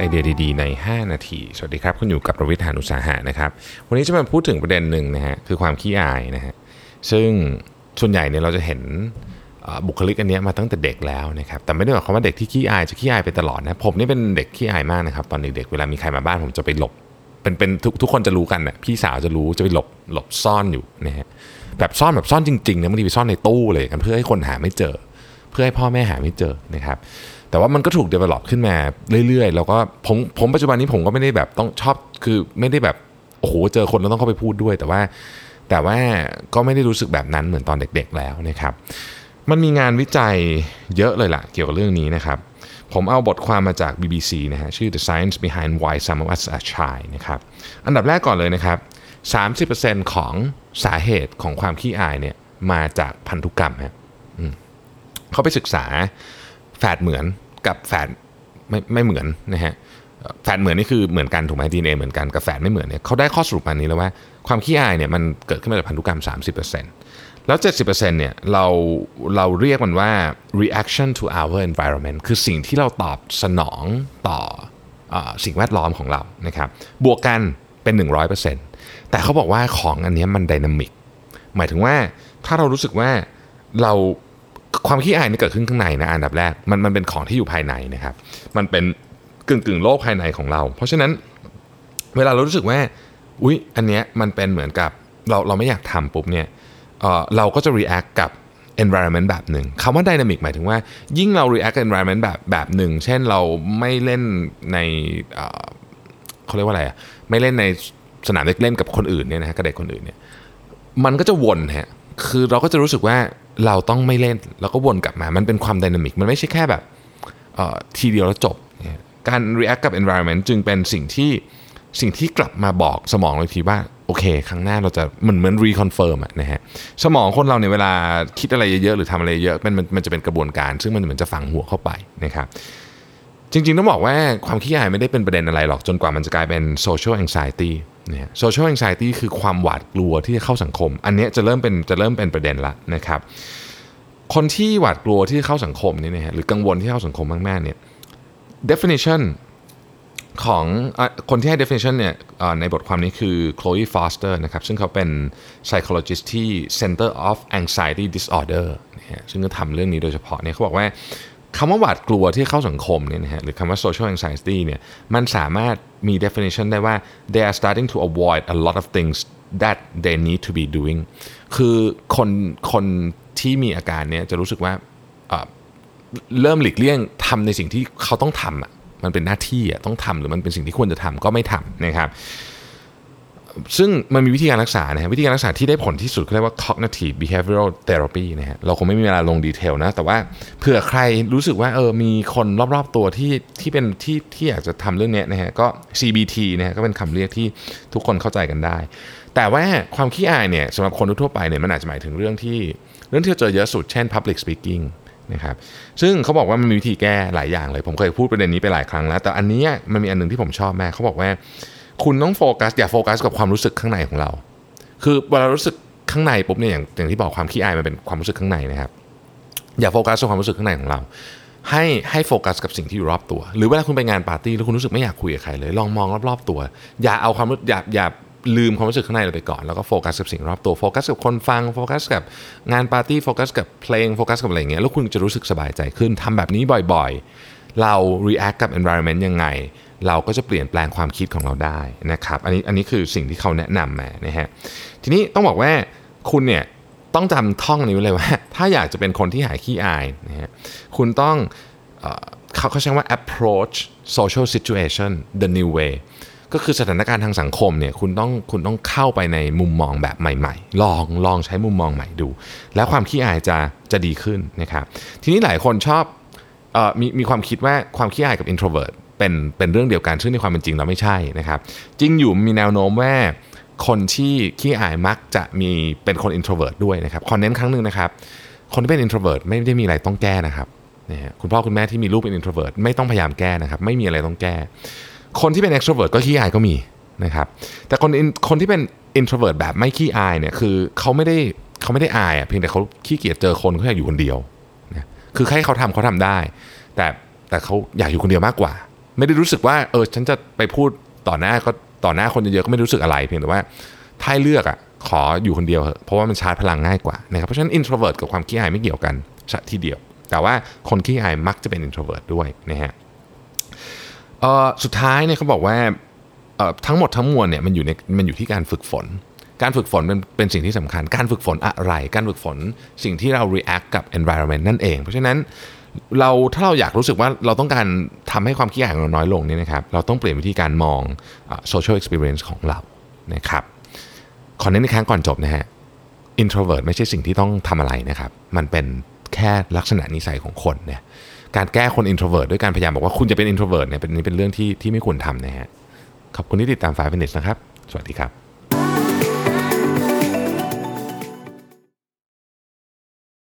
ไอเดียดีๆ ใน 5 นาที สวัสดีครับ คุณอยู่กับประวิทยานุสาหะนะครับ วันนี้จะมาพูดถึงประเด็นหนึ่งนะฮะ คือความขี้อายนะฮะ ซึ่งส่วนใหญ่เนี่ยเราจะเห็นบุคลิกอันเนี้ยมาตั้งแต่เด็กแล้วนะครับ แต่ไม่ได้หมายความว่าเด็กที่ขี้อายจะขี้อายไปตลอดนะ ผมนี่เป็นเด็กขี้อายมากนะครับ ตอนเด็กๆ เวลามีใครมาบ้านผมจะไปหลบ เป็นเป็นทุกทุกคนจะรู้กันนะพี่สาวจะรู้ จะไปหลบหลบซ่อนอยู่นะฮะ แบบซ่อนแบบซ่อนจริงๆนะบางทีไปซ่อนในตู้เลยกันเพื่อให้คนหาไม่เจอ เพื่อให้พ่อแม่หาไม่เจอนะครับแต่ว่ามันก็ถูก develop ขึ้นมาเรื่อยๆ แล้วก็ผมผมปัจจุบันนี้ผมก็ไม่ได้แบบต้องชอบคือไม่ได้แบบโอ้โหเจอคนแล้วต้องเข้าไปพูดด้วย แต่ว่าแต่ว่าก็ไม่ได้รู้สึกแบบนั้นเหมือนตอนเด็กๆแล้วนะครับ มันมีงานวิจัยเยอะเลยล่ะเกี่ยวกับเรื่องนี้นะครับ ผมเอาบทความมาจาก BBC นะฮะชื่อ The Science Behind Why Some of Us Are Shy นะครับอันดับแรกก่อนเลยนะครับ 30%ของสาเหตุของความขี้อายเนี่ยมาจากพันธุกรรมฮะ เขาไปศึกษาแฝดเหมือนกับแฝดไม่ไม่เหมือนนะฮะแฝดเหมือนนี่คือเหมือนกันถูกไหมดีเเหมือนกันกับแฝดไม่เหมือนเนี่ยเขาได้ข้อสรุปมานี้แล้วว่าความขี้อายเนี่ยมันเกิดขึ้นมาจากพันธุกรรม 30%แล้ว 70%เนี่ยเราเราเรียกมันว่า reaction to our environment คือสิ่งที่เราตอบสนองต่ออสิ่งแวดล้อมของเรานะครับบวกกันเป็น 100%แต่เขาบอกว่าของอันนี้มันไดนามิกหมายถึงว่าถ้าเรารู้สึกว่าเรา ความขี้อายนี่เกิดขึ้นข้างในนะอันดับแรกมันมันเป็นของที่อยู่ภายในนะครับ มันเป็นกึ่งกึ่งโลกภายในของเรา เพราะฉะนั้นเวลาเรารู้สึกว่าอุ๊ยอันเนี้ยมันเป็นเหมือนกับเราเราไม่อยากทำปุ๊บเนี่ยเอ่อเราก็จะ react กับ environment แบบหนึ่งคำว่า dynamic หมายถึงว่า ยิ่งเรา react กับ environment แบบแบบหนึ่ง เช่นเราไม่เล่นในเเขาเรียกว่าอะไรอะไม่เล่นในสนามเด็กเล่นกับคนอื่นเนี่ยนะฮะกับเด็กคนอื่นเนี่ยมันก็จะวนฮะคือเราก็จะรู้สึกว่าเราต้องไม่เล่นแล้วก็วนกลับมา มันเป็นความดินามิก มันไม่ใช่แค่แบบทีเดียวแล้วจบ การ react กับ environment จึงเป็นสิ่งที่สิ่งที่กลับมาบอกสมองเราทีว่า โอเค ครั้งหน้าเราจะเหมือนเหมือน reconfirm อะนะฮะสมองคนเราเนี่ยเวลาคิดอะไรเยอะๆหรือทำอะไรเยอะมันมันมันจะเป็นกระบวนการ ซึ่งมันเหมือนจะฝังหัวเข้าไปนะครับ จริงๆ ต้องบอกว่าความขี้อายไม่ได้เป็นประเด็นอะไรหรอกจนกว่ามันจะกลายเป็น social anxiety เนี่ย social anxiety คือความหวาดกลัวที่จะเข้าสังคม อันนี้จะเริ่มเป็นจะเริ่มเป็นประเด็นละนะครับ คนที่หวาดกลัวที่จะเข้าสังคมนี่นะฮะหรือกังวลที่เข้าสังคมมากๆเนี่ย definition ของอคนที่ให้ definition เนี่ยในบทความนี้คือ Chloe Foster นะครับซึ่งเขาเป็น psychologist ที่ Center of Anxiety Disorder นะฮะซึ่งก็ทำเรื่องนี้โดยเฉพาะเนี่ยเขาบอกว่า คำว่าหวาดกลัวที่เข้าสังคมเนี่ยนะฮะหรือคำว่า social anxiety เนี่ยมันสามารถมี definition ได้ว่า they are starting to avoid a lot of things that they need to be doing คือคนคนที่มีอาการเนี้ยจะรู้สึกว่าเอ่อเริ่มหลีกเลี่ยงทำในสิ่งที่เขาต้องทำอะมันเป็นหน้าที่อะต้องทำหรือมันเป็นสิ่งที่ควรจะทำก็ไม่ทำนะครับ ซึ่งมันมีวิธีการรักษานะฮะวิธีการรักษาที่ได้ผลที่สุดเขาเรียกว่า cognitive behavioral therapy นะฮะเราคงไม่มีเวลาลงดีเทลนะ แต่ว่าเผื่อใครรู้สึกว่าเออมีคนรอบๆตัวที่ที่เป็นที่ที่อยากจะทำเรื่องเนี้ยนะฮะก็ CBT นะฮะก็เป็นคำเรียกที่ทุกคนเข้าใจกันได้ แต่ว่าความขี้อายเนี่ยสำหรับคนทั่วไปเนี่ยมันอาจจะหมายถึงเรื่องที่เรื่องที่เราเจอเยอะสุดเช่น public speaking นะครับซึ่งเขาบอกว่ามันมีวิธีแก้หลายอย่างเลย ผมเคยพูดประเด็นนี้ไปหลายครั้งแล้ว แต่อันนี้มันมีอันหนึงที่ผมชอบมากเขาบอกว่า คุณต้องโฟกัสอย่าโฟกัสกับความรู้สึกข้างในของเรา คือเวลารู้สึกข้างในปุ๊บเนี่ยอย่างอย่างที่บอกความขี้อายมันเป็นความรู้สึกข้างในนะครับ อย่าโฟกัสกับความรู้สึกข้างในของเรา ให้ให้โฟกัสกับสิ่งที่อยู่รอบตัว หรือเวลาคุณไปงานปาร์ตี้แล้วคุณรู้สึกไม่อยากคุยกับใครเลยลองมองรอบๆตัว อย่าเอาความรู้อย่าอย่าลืมความรู้สึกข้างในเราไปก่อนแล้วก็โฟกัสกับสิ่งรอบตัวโฟกัสกับคนฟังโฟกัสกับงานปาร์ตี้โฟกัสกับเพลงโฟกัสกับอะไรอย่างเงี้ยแล้วคุณจะรู้สึกสบายใจขึ้นทำแบบนี้บ่อยๆ เรา react กับ environment ยังไง เราก็จะเปลี่ยนแปลงความคิดของเราได้นะครับ อันนี้อันนี้คือสิ่งที่เขาแนะนำมานะฮะทีนี้ต้องบอกว่าคุณเนี่ยต้องจำท่องนี้ไว้เลยว่า ถ้าอยากจะเป็นคนที่หายขี้อายนะฮะคุณต้องเอเขาเขาใช้ว่า approach social situation the new way ก็คือสถานการณ์ทางสังคมเนี่ยคุณต้องคุณต้องเข้าไปในมุมมองแบบใหม่ๆ ลองลองใช้มุมมองใหม่ดู แล้วความขี้อายจะจะดีขึ้นนะครับทีนี้หลายคนชอบออมีมีความคิดว่าความขี้อายกับ introvert เป็นเป็นเรื่องเดียวกันซึ่งในความเป็นจริงเราไม่ใช่นะครับ จริงอยู่มีแนวโน้มว่าคนที่ขี้อายมักจะมีเป็นคน introvert ด้วยนะครับขอเน้นครั้งหนึ่งนะครับ คนที่เป็น introvert ไม่ได้มีอะไรต้องแก้นะครับนะฮะคุณพ่อคุณแม่ที่มีลูกเป็น introvert ไม่ต้องพยายามแก้นะครับไม่มีอะไรต้องแก้ คนที่เป็น extrovert ก็ขี้อายก็มีนะครับแต่คนคนที่เป็น introvert แบบไม่ขี้อายเนี่ยคือเขาไม่ได้เขาไม่ได้อายอะเพียงแต่เขาขี้เกียจเจอคนเขาอยากอยู่คนเดียวนะคือให้เขาทำเขาทำได้ แต่แต่เขาอยากอยู่คนเดียวมากกว่า ไม่ได้รู้สึกว่าเออฉันจะไปพูดต่อหน้าก็ต่อหน้าคนเยอะๆก็ไม่รู้สึกอะไร เพียงแต่ว่าถ้าเลือกอะขออยู่คนเดียวเถอะเพราะว่ามันชาร์จพลังง่ายกว่านะครับเพราะฉะนั้น introvert กับความขี้อายไม่เกี่ยวกันทีเดียว แต่ว่าคนขี้อายมักจะเป็น introvert ด้วยนะฮะสุดท้ายเนี่ยเขาบอกว่าทั้งหมดทั้งมวลเนี่ยมันอยู่ในมันอยู่ที่การฝึกฝน การฝึกฝนเป็นเป็นสิ่งที่สำคัญ การฝึกฝนอะไร การฝึกฝนสิ่งที่เรา react กับ environment นั่นเอง เพราะฉะนั้น เราถ้าเราอยากรู้สึกว่าเราต้องการทำให้ความขี้อายของเราน้อยลงเนี่ยนะครับเราต้องเปลี่ยนวิธีการมองเอ่ social experience ของเรานะครับขอเน้นอีกครั้งก่อนจบนะฮะ introvert ไม่ใช่สิ่งที่ต้องทำอะไรนะครับมันเป็นแค่ลักษณะนิสัยของคนเนี่ยการแก้คน introvert ด้วยการพยายามบอกว่าคุณจะเป็น introvert เนี่ยเป็นนี่เป็นเรื่องที่ที่ไม่ควรทำนะฮะขอบคุณที่ติดตาม5 minutes นะครับ สวัสดีครับ